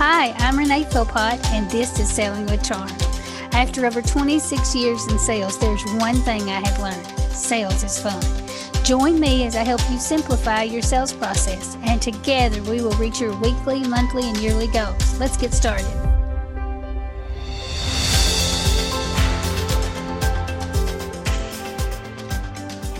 Hi, I'm Renee Philpott, and this is Selling with Charm. After over 26 years in sales, there's one thing I have learned sales is fun. Join me as I help you simplify your sales process, and together we will reach your weekly, monthly, and yearly goals. Let's get started.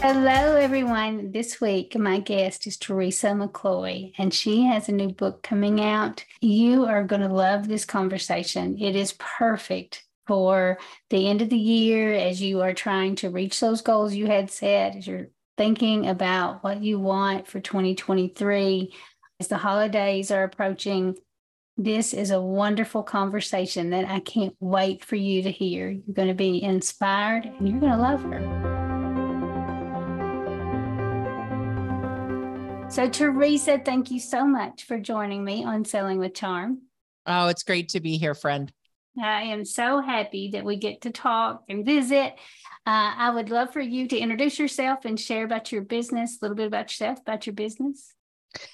Hello, everyone. This week, my guest is Teresa McCloy, and she has a new book coming out. You are going to love this conversation. It is perfect for the end of the year as you are trying to reach those goals you had set, as you're thinking about what you want for 2023 as the holidays are approaching. This is a wonderful conversation that I can't wait for you to hear. You're going to be inspired and you're going to love her. So, Teresa, thank you so much for joining me on Selling with Charm. Oh, it's great to be here, friend. I am so happy that we get to talk and visit. Uh, I would love for you to introduce yourself and share about your business, a little bit about yourself, about your business.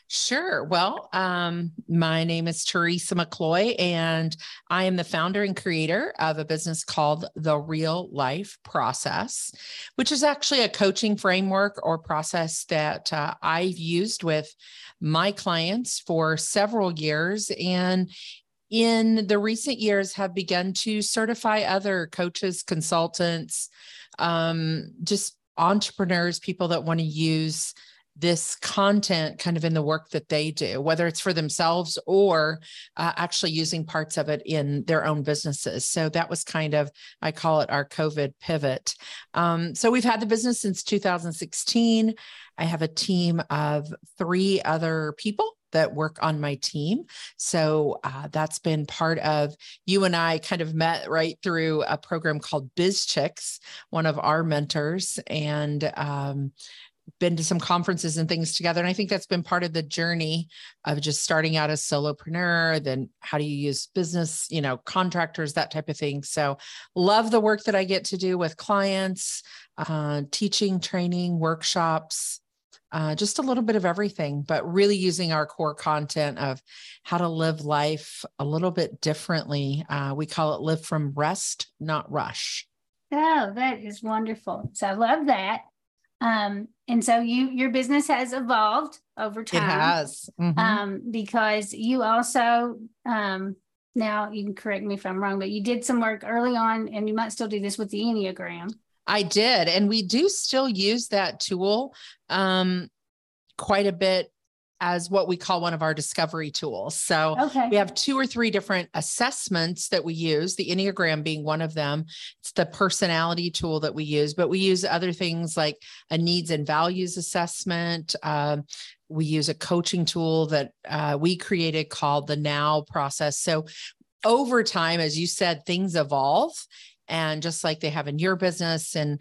Sure. Well, um, my name is Teresa McCloy, and I am the founder and creator of a business called The Real Life Process, which is actually a coaching framework or process that uh, I've used with my clients for several years. And in the recent years have begun to certify other coaches, consultants, um, just entrepreneurs, people that want to use this content kind of in the work that they do, whether it's for themselves or uh, actually using parts of it in their own businesses. So that was kind of, I call it our COVID pivot. Um, so we've had the business since 2016. I have a team of three other people that work on my team. So uh, that's been part of you and I kind of met right through a program called BizChix, one of our mentors, and um, been to some conferences and things together. And I think that's been part of the journey of just starting out as solopreneur, then how do you use business, you know, contractors, that type of thing. So love the work that I get to do with clients, uh, teaching, training, workshops, uh, just a little bit of everything, but really using our core content of how to live life a little bit differently. Uh, we call it live from rest, not rush. Oh, that is wonderful. So I love that. Um, and so you your business has evolved over time. It has. Mm-hmm. Um, because you also um, now you can correct me if I'm wrong, but you did some work early on, and you might still do this with the Enneagram. I did. And we do still use that tool um, quite a bit as what we call one of our discovery tools. So okay. we have two or three different assessments that we use, the Enneagram being one of them. It's the personality tool that we use, but we use other things like a needs and values assessment. Um, we use a coaching tool that uh, we created called the Now process. So over time, as you said, things evolve and just like they have in your business and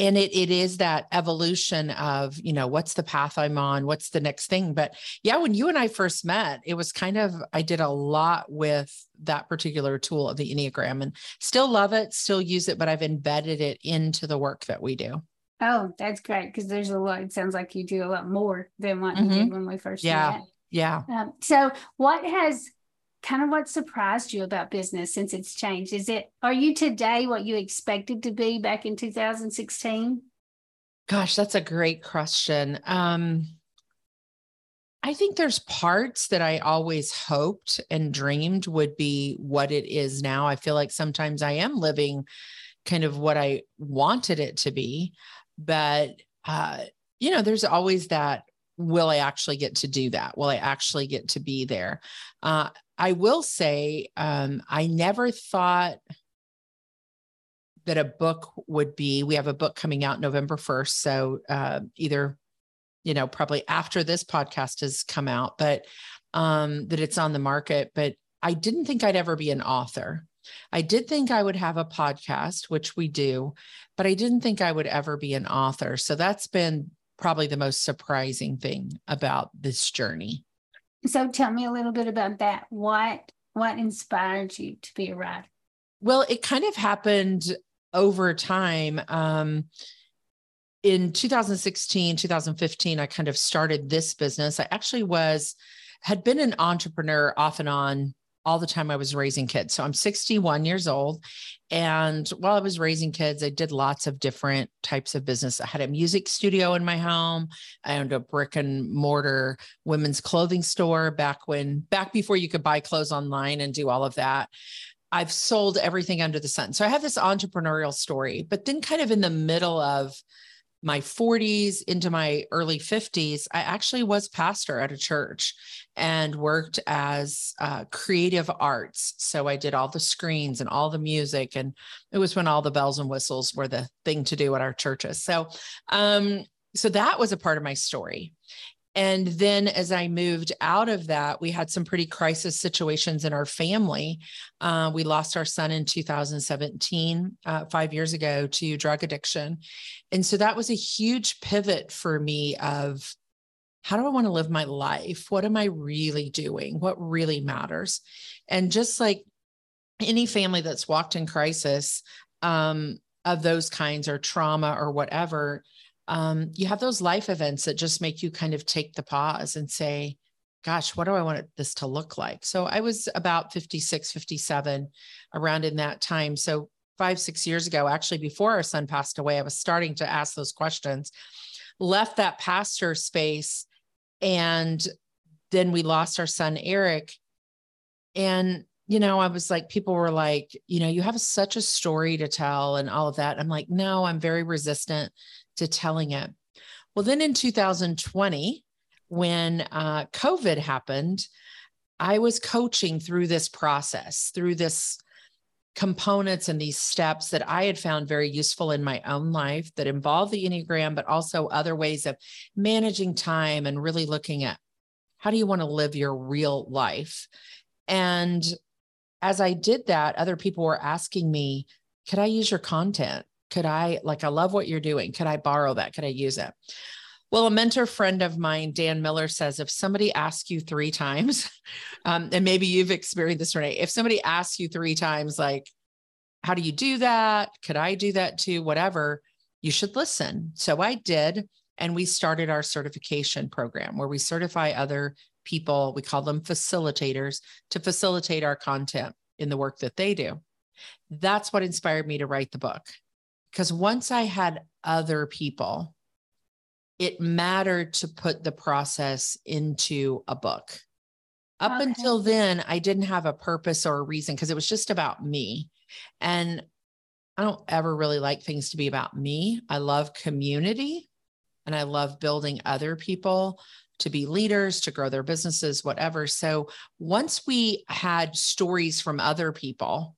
and it it is that evolution of you know what's the path i'm on what's the next thing but yeah when you and i first met it was kind of i did a lot with that particular tool of the enneagram and still love it still use it but i've embedded it into the work that we do oh that's great because there's a lot it sounds like you do a lot more than what mm-hmm. you did when we first yeah met. yeah um, so what has kind of what surprised you about business since it's changed? Is it, are you today what you expected to be back in 2016? Gosh, that's a great question. Um, I think there's parts that I always hoped and dreamed would be what it is now. I feel like sometimes I am living kind of what I wanted it to be, but uh, you know, there's always that will I actually get to do that? Will I actually get to be there? Uh, I will say, um, I never thought that a book would be. We have a book coming out November 1st. So uh, either, you know, probably after this podcast has come out, but um, that it's on the market. But I didn't think I'd ever be an author. I did think I would have a podcast, which we do, but I didn't think I would ever be an author. So that's been probably the most surprising thing about this journey. So tell me a little bit about that. What what inspired you to be a writer? Well, it kind of happened over time. Um, in 2016, 2015, I kind of started this business. I actually was had been an entrepreneur off and on all the time I was raising kids. So I'm 61 years old. And while I was raising kids, I did lots of different types of business. I had a music studio in my home. I owned a brick and mortar women's clothing store back when, back before you could buy clothes online and do all of that. I've sold everything under the sun. So I have this entrepreneurial story, but then kind of in the middle of my 40s into my early 50s, I actually was pastor at a church and worked as uh, creative arts. So I did all the screens and all the music, and it was when all the bells and whistles were the thing to do at our churches. So, um, so that was a part of my story. And then as I moved out of that, we had some pretty crisis situations in our family. Uh, we lost our son in 2017, uh, five years ago, to drug addiction. And so that was a huge pivot for me of how do I want to live my life? What am I really doing? What really matters? And just like any family that's walked in crisis um, of those kinds or trauma or whatever, um, you have those life events that just make you kind of take the pause and say, gosh, what do I want this to look like? So I was about 56, 57 around in that time. So five, six years ago, actually, before our son passed away, I was starting to ask those questions, left that pastor space. And then we lost our son, Eric. And you know, I was like, people were like, you know, you have such a story to tell and all of that. I'm like, no, I'm very resistant to telling it. Well, then in 2020, when uh, COVID happened, I was coaching through this process, through this components and these steps that I had found very useful in my own life that involve the Enneagram, but also other ways of managing time and really looking at how do you want to live your real life. And as I did that, other people were asking me, could I use your content? Could I, like, I love what you're doing. Could I borrow that? Could I use it? Well, a mentor friend of mine, Dan Miller, says if somebody asks you three times, um, and maybe you've experienced this, Renee, if somebody asks you three times, like, how do you do that? Could I do that too? Whatever, you should listen. So I did. And we started our certification program where we certify other people, we call them facilitators, to facilitate our content in the work that they do. That's what inspired me to write the book. Because once I had other people, it mattered to put the process into a book. Up okay. until then, I didn't have a purpose or a reason because it was just about me. And I don't ever really like things to be about me. I love community and I love building other people to be leaders, to grow their businesses, whatever. So once we had stories from other people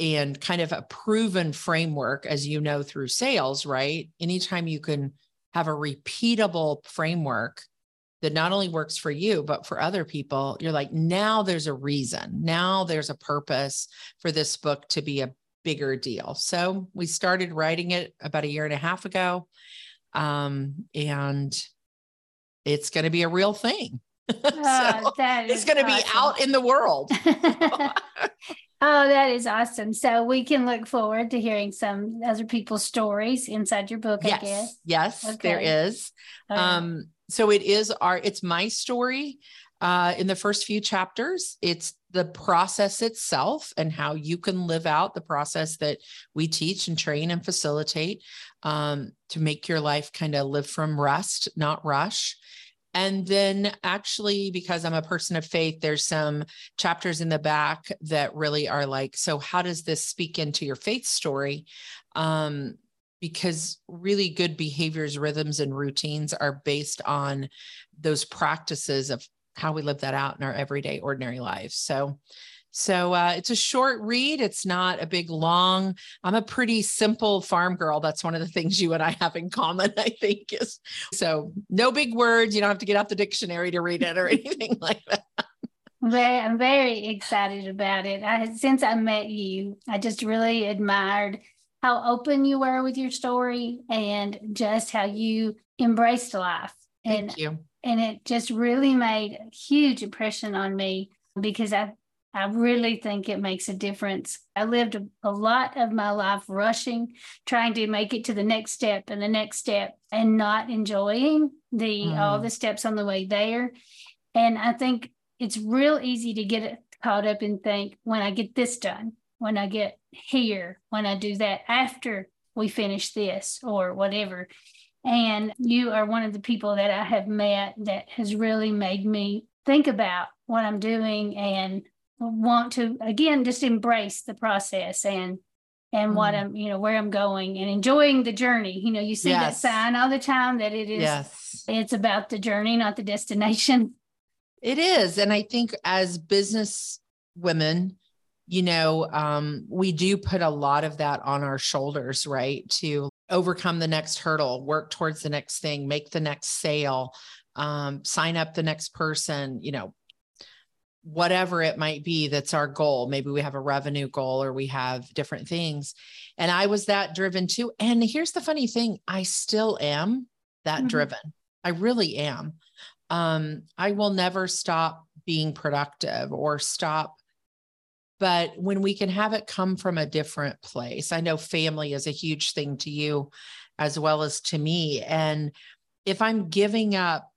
and kind of a proven framework, as you know, through sales, right? Anytime you can have a repeatable framework that not only works for you, but for other people, you're like, now there's a reason. Now there's a purpose for this book to be a bigger deal. So we started writing it about a year and a half ago. Um, and it's going to be a real thing. Oh, so it's going to awesome. be out in the world. oh, that is awesome. So we can look forward to hearing some other people's stories inside your book, yes. I guess. Yes, okay. there is. Um, so it is our, it's my story. Uh, in the first few chapters, it's the process itself and how you can live out the process that we teach and train and facilitate um, to make your life kind of live from rest, not rush. And then, actually, because I'm a person of faith, there's some chapters in the back that really are like, so how does this speak into your faith story? Um, because really good behaviors, rhythms, and routines are based on those practices of how we live that out in our everyday, ordinary lives. So, so uh, it's a short read. It's not a big long. I'm a pretty simple farm girl. That's one of the things you and I have in common, I think. Is so no big words. You don't have to get out the dictionary to read it or anything like that. Very, I'm very excited about it. I, since I met you, I just really admired how open you were with your story and just how you embraced life. And, Thank you. And it just really made a huge impression on me because I I really think it makes a difference. I lived a, lot of my life rushing, trying to make it to the next step and the next step and not enjoying the mm. all the steps on the way there. And I think it's real easy to get caught up and think when I get this done, when I get here, when I do that after we finish this or whatever. And you are one of the people that I have met that has really made me think about what I'm doing and want to again just embrace the process and and mm. what I'm, you know, where I'm going and enjoying the journey. You know, you see yes. that sign all the time that it is yes. it's about the journey, not the destination. It is. And I think as business women, you know, um, we do put a lot of that on our shoulders, right? To overcome the next hurdle, work towards the next thing, make the next sale, um, sign up the next person, you know, whatever it might be that's our goal. Maybe we have a revenue goal or we have different things. And I was that driven too. And here's the funny thing I still am that mm-hmm. driven. I really am. Um, I will never stop being productive or stop. But when we can have it come from a different place, I know family is a huge thing to you as well as to me. And if I'm giving up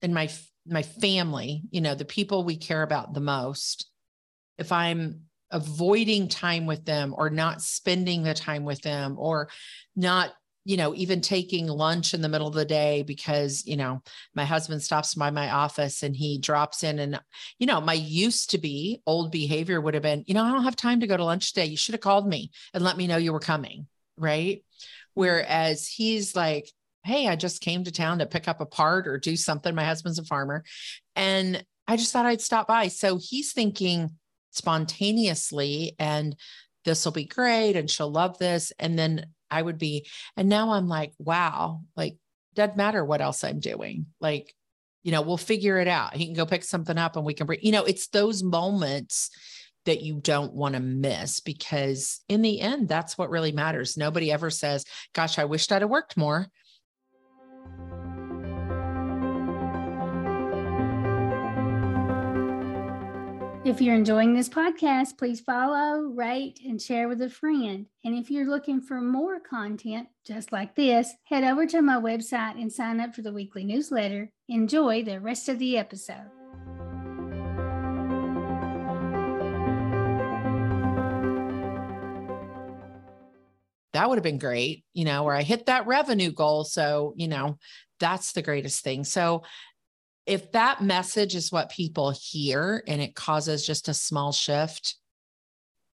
in my my family, you know, the people we care about the most, if I'm avoiding time with them or not spending the time with them or not you know even taking lunch in the middle of the day because you know my husband stops by my office and he drops in and you know my used to be old behavior would have been you know i don't have time to go to lunch today. You should have called me and let me know you were coming right? Whereas he's like hey, I just came to town to pick up a part or do something. My husband's a farmer. And I just thought I'd stop by. So he's thinking spontaneously, and this will be great. And she'll love this. And then I would be, and now I'm like, wow, like, doesn't matter what else I'm doing. Like, you know, we'll figure it out. He can go pick something up and we can bring, you know, it's those moments that you don't want to miss because in the end, that's what really matters. Nobody ever says, gosh, I wished I'd have worked more. If you're enjoying this podcast, please follow, rate, and share with a friend. And if you're looking for more content just like this, head over to my website and sign up for the weekly newsletter. Enjoy the rest of the episode. That would have been great, you know, where I hit that revenue goal. So, you know, that's the greatest thing. So, if that message is what people hear and it causes just a small shift,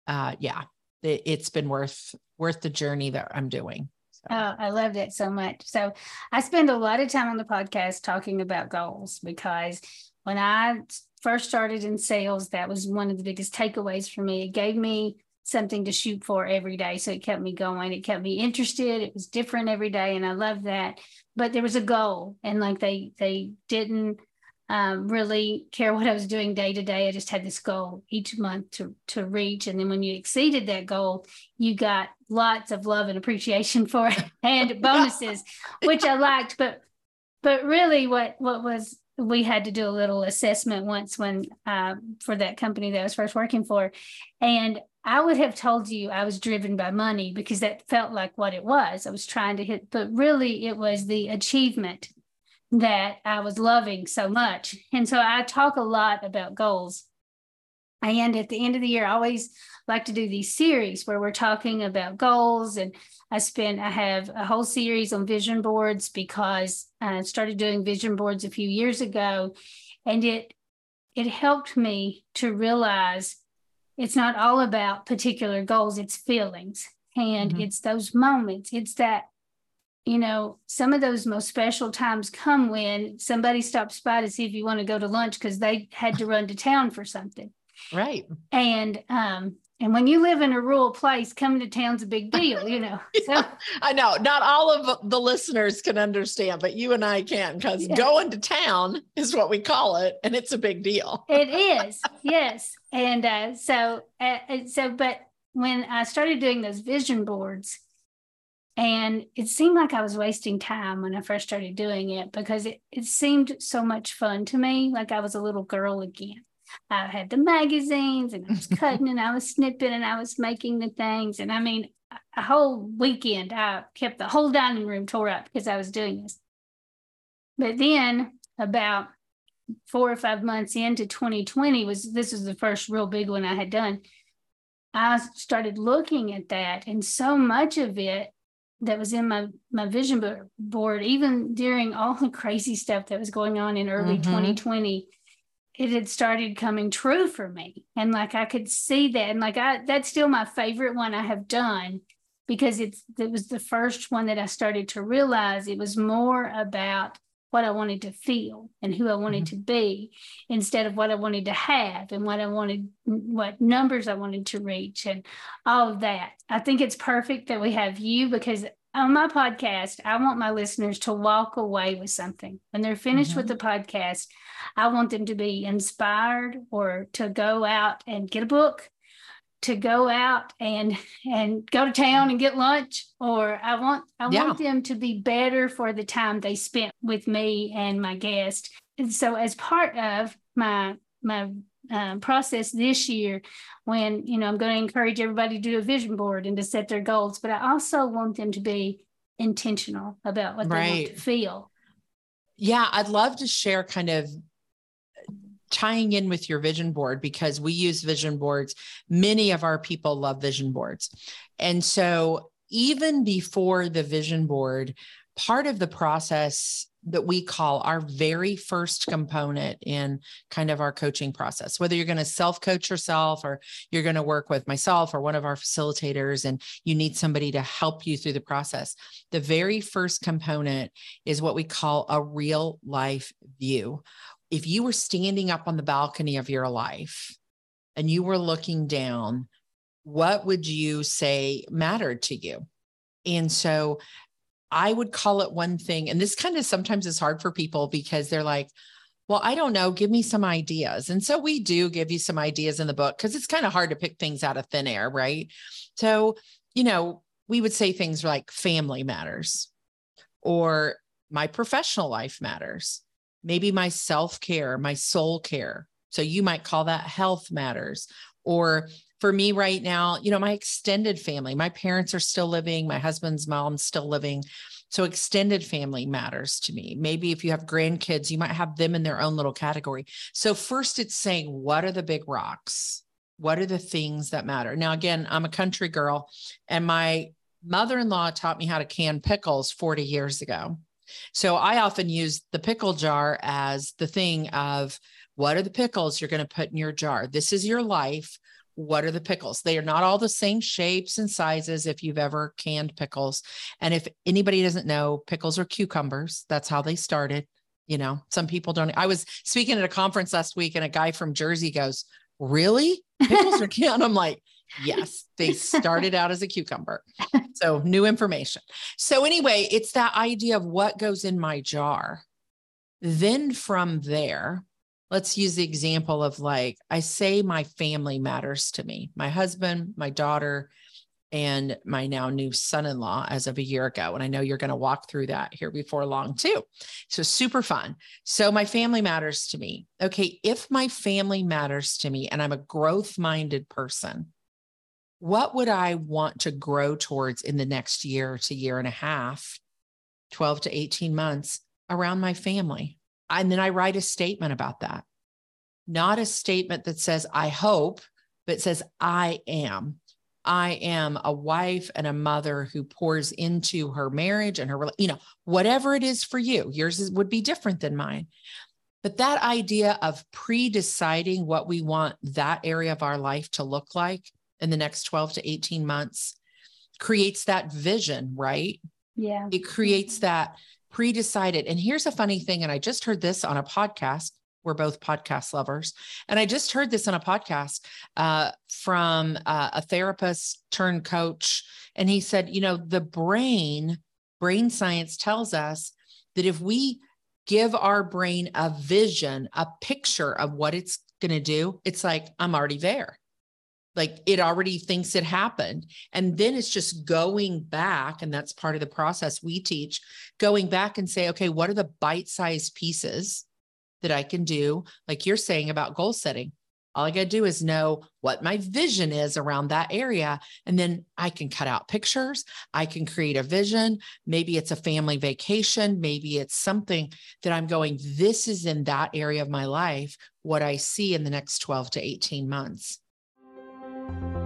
uh, yeah, it, has been worth worth the journey that I'm doing. Oh, I loved it so much. So I spend a lot of time on the podcast talking about goals because when I first started in sales, that was one of the biggest takeaways for me. It gave me something to shoot for every day. So it kept me going. It kept me interested. It was different every day. And I love that. But there was a goal. And like they they didn't um, really care what I was doing day to day. I just had this goal each month to to reach. And then when you exceeded that goal, you got lots of love and appreciation for it and bonuses, which I liked. But but really what what was we had to do a little assessment once when uh, for that company that I was first working for. And I would have told you I was driven by money because that felt like what it was. I was trying to hit, but really it was the achievement that I was loving so much. And so I talk a lot about goals. And at the end of the year, I always like to do these series where we're talking about goals. And I spent, I have a whole series on vision boards because I started doing vision boards a few years ago. And it it helped me to realize it's not all about particular goals, it's feelings. And mm-hmm. it's those moments. It's that, you know, some of those most special times come when somebody stops by to see if you want to go to lunch because they had to run to town for something. Right. And um, and when you live in a rural place, coming to town's a big deal, you know. yeah, so I know not all of the listeners can understand, but you and I can because yeah. going to town is what we call it, and it's a big deal. it is, yes. And uh, so, uh, so, but when I started doing those vision boards, and it seemed like I was wasting time when I first started doing it because it, it seemed so much fun to me, like I was a little girl again. I had the magazines and I was cutting and I was snipping and I was making the things. And I mean, a whole weekend, I kept the whole dining room tore up because I was doing this. But then, about four or five months into 2020 was this was the first real big one I had done. I started looking at that, and so much of it that was in my my vision board, even during all the crazy stuff that was going on in early mm-hmm. 2020, it had started coming true for me, and like I could see that, and like I that's still my favorite one I have done because it's it was the first one that I started to realize it was more about what I wanted to feel and who I wanted mm-hmm. to be instead of what I wanted to have and what I wanted, what numbers I wanted to reach and all of that. I think it's perfect that we have you because on my podcast, I want my listeners to walk away with something. When they're finished mm-hmm. with the podcast, I want them to be inspired or to go out and get a book to go out and and go to town and get lunch or i want i yeah. want them to be better for the time they spent with me and my guest and so as part of my my um, process this year when you know i'm going to encourage everybody to do a vision board and to set their goals but i also want them to be intentional about what right. they want to feel yeah i'd love to share kind of tying in with your vision board because we use vision boards. Many of our people love vision boards. And so, even before the vision board, part of the process that we call our very first component in kind of our coaching process, whether you're going to self coach yourself or you're going to work with myself or one of our facilitators and you need somebody to help you through the process. The very first component is what we call a real life view, if you were standing up on the balcony of your life and you were looking down, what would you say mattered to you? And so I would call it one thing. And this kind of sometimes is hard for people because they're like, well, I don't know, give me some ideas. And so we do give you some ideas in the book because it's kind of hard to pick things out of thin air, right? So, you know, we would say things like family matters or my professional life matters maybe my self care, my soul care. So you might call that health matters. Or for me right now, you know, my extended family, my parents are still living, my husband's mom's still living. So extended family matters to me. Maybe if you have grandkids, you might have them in their own little category. So first it's saying, what are the big rocks? What are the things that matter? Now, again, I'm a country girl and my mother in law taught me how to can pickles 40 years ago. So I often use the pickle jar as the thing of what are the pickles you're going to put in your jar? This is your life. What are the pickles? They are not all the same shapes and sizes if you've ever canned pickles. And if anybody doesn't know, pickles are cucumbers. That's how they started. You know, some people don't. I was speaking at a conference last week and a guy from Jersey goes, Really? Pickles are canned? I'm like, Yes, they started out as a cucumber. So, new information. So, anyway, it's that idea of what goes in my jar. Then from there, let's use the example of like, I say my family matters to me my husband, my daughter, and my now new son in law as of a year ago. And I know you're going to walk through that here before long too. So, super fun. So, my family matters to me. Okay. If my family matters to me and I'm a growth minded person, what would I want to grow towards in the next year to year and a half, 12 to 18 months around my family? And then I write a statement about that, not a statement that says, I hope, but says, I am. I am a wife and a mother who pours into her marriage and her, you know, whatever it is for you. Yours is, would be different than mine. But that idea of pre deciding what we want that area of our life to look like in the next 12 to 18 months creates that vision, right? Yeah. It creates that pre decided. And here's a funny thing. And I just heard this on a podcast. We're both podcast lovers. And I just heard this on a podcast uh, from uh, a therapist turned coach. And he said, you know, the brain, brain science tells us that if we give our brain a vision, a picture of what it's going to do, it's like, I'm already there like it already thinks it happened and then it's just going back and that's part of the process we teach going back and say okay what are the bite-sized pieces that i can do like you're saying about goal setting All I got to do is know what my vision is around that area. And then I can cut out pictures. I can create a vision. Maybe it's a family vacation. Maybe it's something that I'm going, this is in that area of my life, what I see in the next 12 to 18 months. Bye.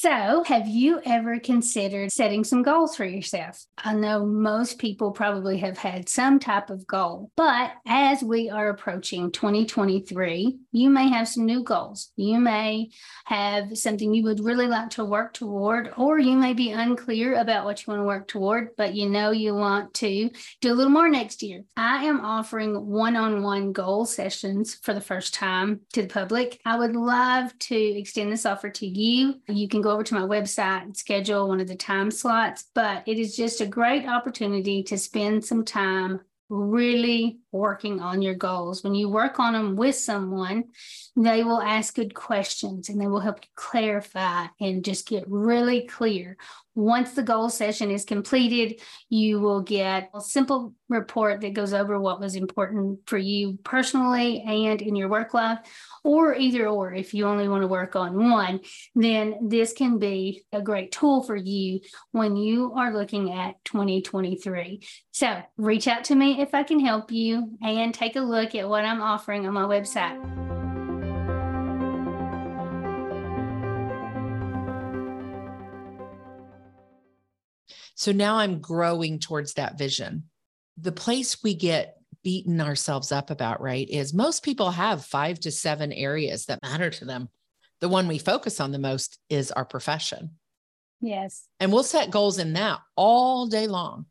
So, have you ever considered setting some goals for yourself? I know most people probably have had some type of goal, but as we are approaching 2023, you may have some new goals. You may have something you would really like to work toward, or you may be unclear about what you want to work toward, but you know you want to do a little more next year. I am offering one on one goal sessions for the first time to the public. I would love to extend this offer to you. You can go over to my website and schedule one of the time slots, but it is just a great opportunity to spend some time really working on your goals. When you work on them with someone, they will ask good questions and they will help you clarify and just get really clear. Once the goal session is completed, you will get a simple report that goes over what was important for you personally and in your work life, or either or. If you only want to work on one, then this can be a great tool for you when you are looking at 2023. So reach out to me if I can help you and take a look at what I'm offering on my website. So now I'm growing towards that vision. The place we get beaten ourselves up about, right, is most people have five to seven areas that matter to them. The one we focus on the most is our profession. Yes. And we'll set goals in that all day long.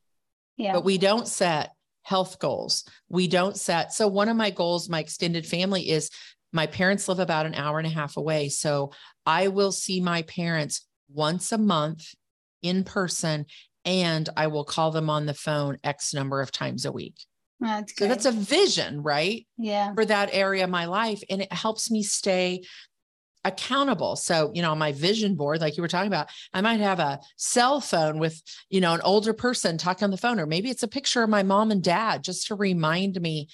Yeah. But we don't set health goals. We don't set. So, one of my goals, my extended family is my parents live about an hour and a half away. So, I will see my parents once a month in person and I will call them on the phone X number of times a week. That's so that's a vision, right? Yeah. For that area of my life. And it helps me stay accountable. So, you know, on my vision board, like you were talking about, I might have a cell phone with, you know, an older person talking on the phone, or maybe it's a picture of my mom and dad just to remind me.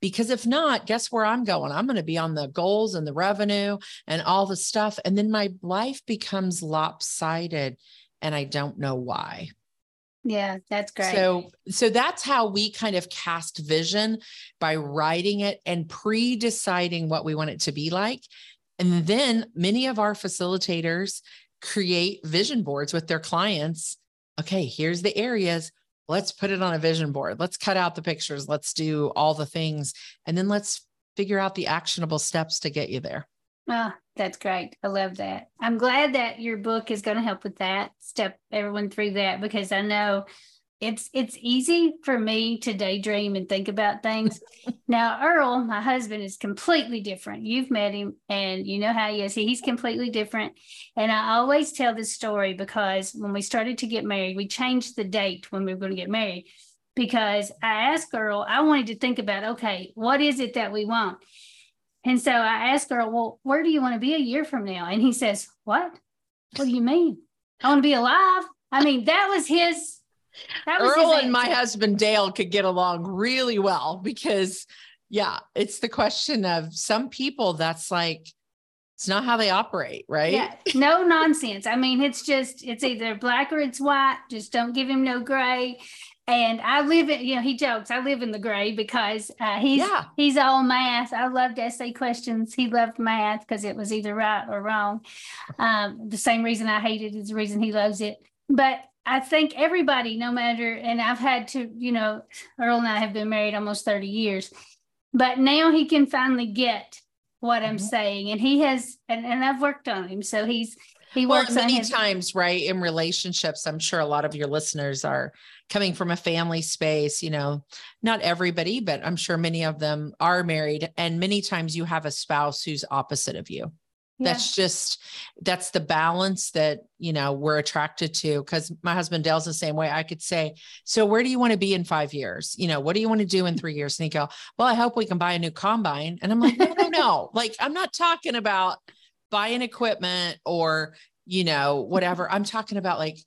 Because if not, guess where I'm going? I'm going to be on the goals and the revenue and all the stuff. And then my life becomes lopsided and I don't know why. Yeah, that's great. So so that's how we kind of cast vision by writing it and pre-deciding what we want it to be like. And then many of our facilitators create vision boards with their clients. Okay, here's the areas. Let's put it on a vision board. Let's cut out the pictures. Let's do all the things. And then let's figure out the actionable steps to get you there. Oh, that's great. I love that. I'm glad that your book is going to help with that, step everyone through that because I know it's it's easy for me to daydream and think about things. now, Earl, my husband, is completely different. You've met him and you know how he is. He's completely different. And I always tell this story because when we started to get married, we changed the date when we were going to get married because I asked Earl, I wanted to think about, okay, what is it that we want? And so I asked Earl, Well, where do you want to be a year from now? And he says, What? What do you mean? I want to be alive. I mean, that was his. That was Earl and my husband Dale could get along really well because, yeah, it's the question of some people that's like, it's not how they operate, right? Yeah, no nonsense. I mean, it's just, it's either black or it's white. Just don't give him no gray. And I live in, you know, he jokes, I live in the gray because uh, he's yeah. he's all math. I loved essay questions. He loved math because it was either right or wrong. Um, the same reason I hate it is the reason he loves it. But I think everybody, no matter, and I've had to, you know, Earl and I have been married almost 30 years, but now he can finally get what I'm mm-hmm. saying. And he has, and, and I've worked on him. So he's, he works well, many his- times, right? In relationships, I'm sure a lot of your listeners are coming from a family space, you know, not everybody, but I'm sure many of them are married. And many times you have a spouse who's opposite of you. Yeah. That's just that's the balance that you know we're attracted to. Because my husband Dale's the same way. I could say, "So where do you want to be in five years? You know, what do you want to do in three years?" And he go, "Well, I hope we can buy a new combine." And I'm like, "No, no, no! like I'm not talking about buying equipment or you know whatever. I'm talking about like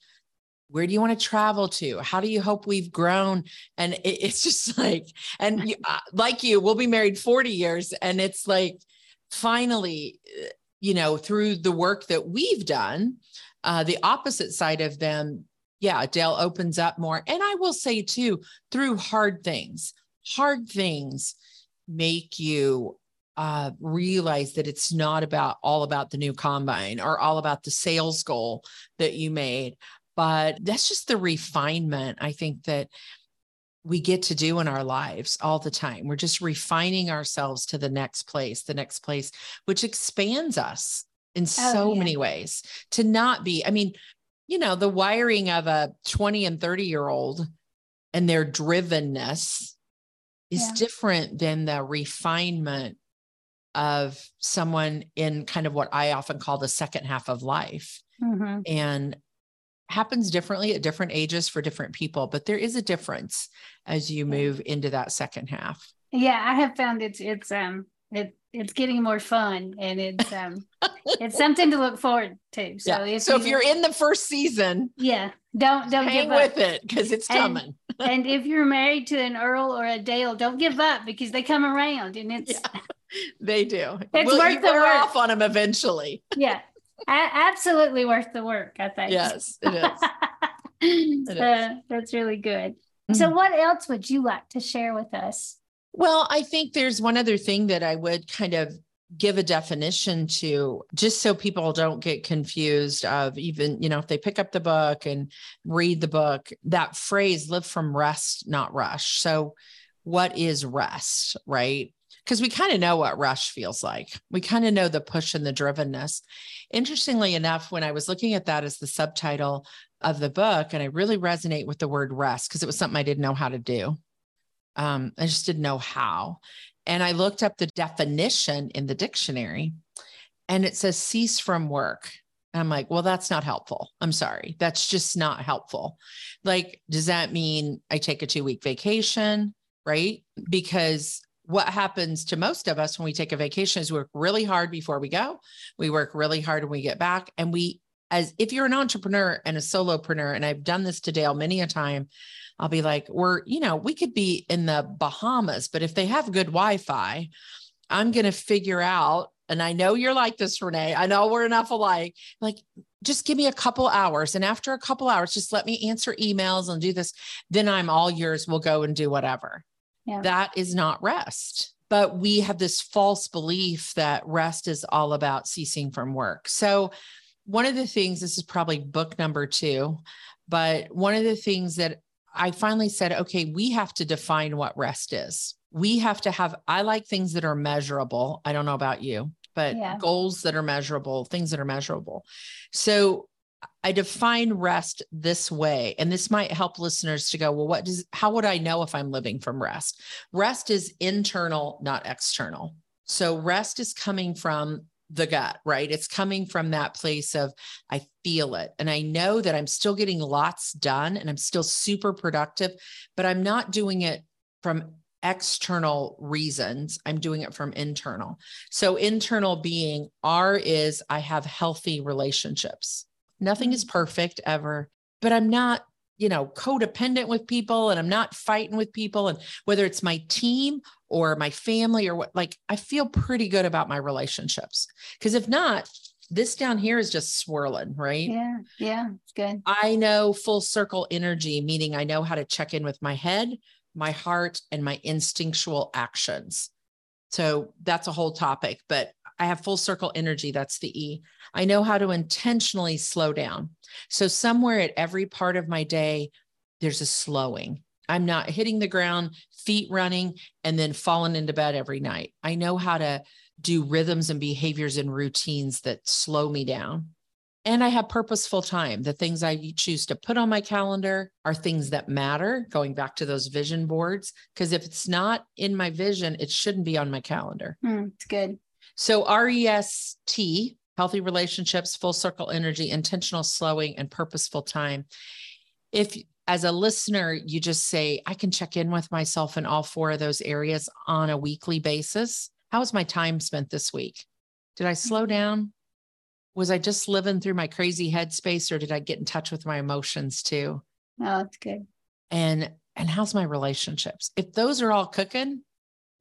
where do you want to travel to how do you hope we've grown and it, it's just like and you, uh, like you we'll be married 40 years and it's like finally uh, you know through the work that we've done uh, the opposite side of them yeah dale opens up more. And i will say too through hard things hard things make you uh, realize that it's not about all about the new combine or all about the sales goal that you made but that's just the refinement I think that we get to do in our lives all the time. We're just refining ourselves to the next place, the next place, which expands us in oh, so yeah. many ways to not be, I mean, you know, the wiring of a 20 and 30 year old and their drivenness is yeah. different than the refinement of someone in kind of what I often call the second half of life. Mm-hmm. And happens differently at different ages for different people, but there is a difference as you move into that second half. Yeah, I have found it's it's um it it's getting more fun and it's um it's something to look forward to. So yeah. if so you, if you're in the first season, yeah, don't don't hang with it because it's coming. And, and, if you're married to an Earl or a Dale, don't give up because they come around and it's yeah, they do. It's we'll, worth the work. off on them eventually. Yeah, absolutely worth the work, I think. Yes, it is. it is. That's really good. Mm-hmm. So, what else would you like to share with us? Well, I think there's one other thing that I would kind of give a definition to just so people don't get confused of even you know if they pick up the book and read the book that phrase live from rest not rush so what is rest right because we kind of know what rush feels like. We kind of know the push and the drivenness. Interestingly enough, when I was looking at that as the subtitle of the book, and I really resonate with the word rest because it was something I didn't know how to do. Um, I just didn't know how. And I looked up the definition in the dictionary and it says cease from work. And I'm like, well, that's not helpful. I'm sorry. That's just not helpful. Like, does that mean I take a two week vacation? Right. Because what happens to most of us when we take a vacation is we work really hard before we go. We work really hard when we get back. And we, as if you're an entrepreneur and a solopreneur, and I've done this to Dale many a time, I'll be like, we're, you know, we could be in the Bahamas, but if they have good Wi Fi, I'm going to figure out. And I know you're like this, Renee. I know we're enough alike. Like, just give me a couple hours. And after a couple hours, just let me answer emails and do this. Then I'm all yours. We'll go and do whatever. Yeah. That is not rest. But we have this false belief that rest is all about ceasing from work. So, one of the things, this is probably book number two, but one of the things that I finally said, okay, we have to define what rest is. We have to have, I like things that are measurable. I don't know about you, but yeah. goals that are measurable, things that are measurable. So I define rest this way, and this might help listeners to go, well, what does, how would I know if I'm living from rest? Rest is internal, not external. So rest is coming from the gut, right? It's coming from that place of I feel it and I know that I'm still getting lots done and I'm still super productive, but I'm not doing it from external reasons. I'm doing it from internal. So internal being R is I have healthy relationships. Nothing is mm-hmm. perfect ever, but I'm not, you know, codependent with people and I'm not fighting with people. And whether it's my team or my family or what, like I feel pretty good about my relationships. Because if not, this down here is just swirling, right? Yeah. Yeah. It's good. I know full circle energy, meaning I know how to check in with my head, my heart, and my instinctual actions. So that's a whole topic, but I have full circle energy. That's the E. I know how to intentionally slow down. So, somewhere at every part of my day, there's a slowing. I'm not hitting the ground, feet running, and then falling into bed every night. I know how to do rhythms and behaviors and routines that slow me down. And I have purposeful time. The things I choose to put on my calendar are things that matter, going back to those vision boards. Because if it's not in my vision, it shouldn't be on my calendar. Mm, it's good. So REST, healthy relationships, full circle energy, intentional slowing, and purposeful time. If as a listener, you just say, I can check in with myself in all four of those areas on a weekly basis. How was my time spent this week? Did I slow mm-hmm. down? was I just living through my crazy headspace or did I get in touch with my emotions too? Oh, that's good. And and how's my relationships? If those are all cooking,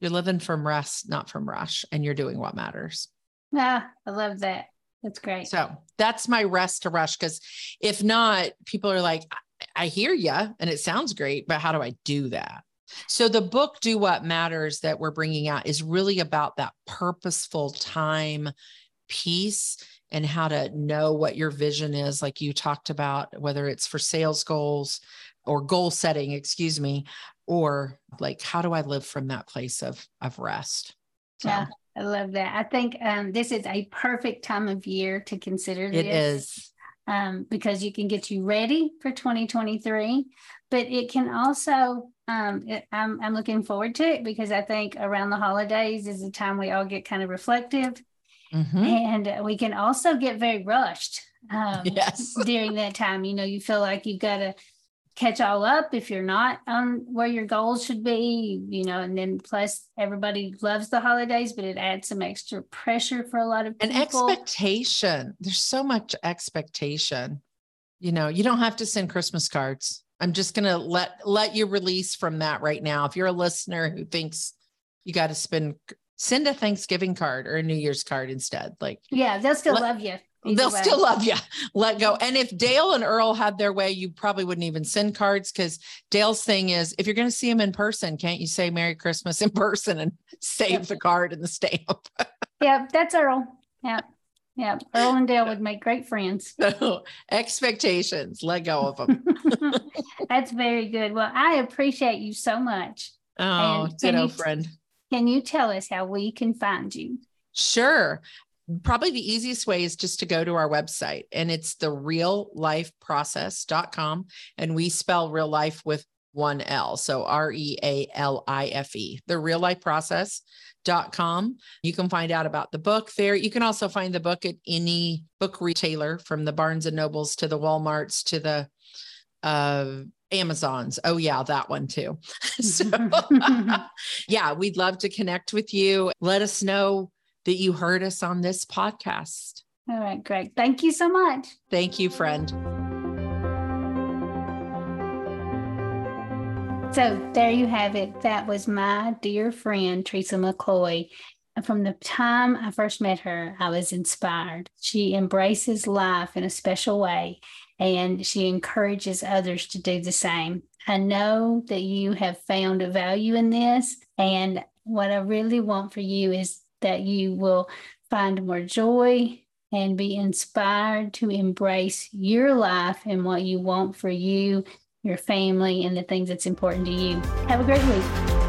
you're living from rest, not from rush, and you're doing what matters. Ah, I love that. That's great. So that's my rest to rush. Because if not, people are like, I hear you and it sounds great, but how do I do that? So the book Do What Matters that we're bringing out is really about that purposeful time piece and how to know what your vision is like you talked about whether it's for sales goals or goal setting excuse me or like how do i live from that place of of rest so. yeah i love that i think um, this is a perfect time of year to consider this it is um, because you can get you ready for 2023 but it can also um, it, I'm, I'm looking forward to it because i think around the holidays is a time we all get kind of reflective Mm-hmm. And we can also get very rushed um, yes. during that time. You know, you feel like you've got to catch all up if you're not on where your goals should be, you know, and then plus everybody loves the holidays, but it adds some extra pressure for a lot of people. And expectation. There's so much expectation. You know, you don't have to send Christmas cards. I'm just gonna let let you release from that right now. If you're a listener who thinks you got to spend send a Thanksgiving card or a New Year's card instead. Like, yeah, they'll still let, love you. They'll way. still love you. Let go. And if Dale and Earl had their way, you probably wouldn't even send cards because Dale's thing is if you're going to see him in person, can't you say Merry Christmas in person and save yep. the card and the stamp? yeah, that's Earl. Yeah. Yeah, Earl and Dale would make great friends. So oh, expectations, let go of them. That's very good. Well, I appreciate you so much. Oh, and ditto, you, friend. Can you tell us how we can find you? Sure. Probably the easiest way is just to go to our website and it's the reallifeprocess.com. And we spell real life with one L. So R E A L I F E, the real life process.com. You can find out about the book there. You can also find the book at any book retailer from the Barnes and Nobles to the Walmarts to the uh, Amazons. Oh, yeah, that one too. so, yeah, we'd love to connect with you. Let us know that you heard us on this podcast. All right, Greg. Thank you so much. Thank you, friend. So there you have it. That was my dear friend, Teresa McCloy. From the time I first met her, I was inspired. She embraces life in a special way and she encourages others to do the same. I know that you have found a value in this, and what I really want for you is that you will find more joy and be inspired to embrace your life and what you want for you, your family, and the things that's important to you. Have a great week.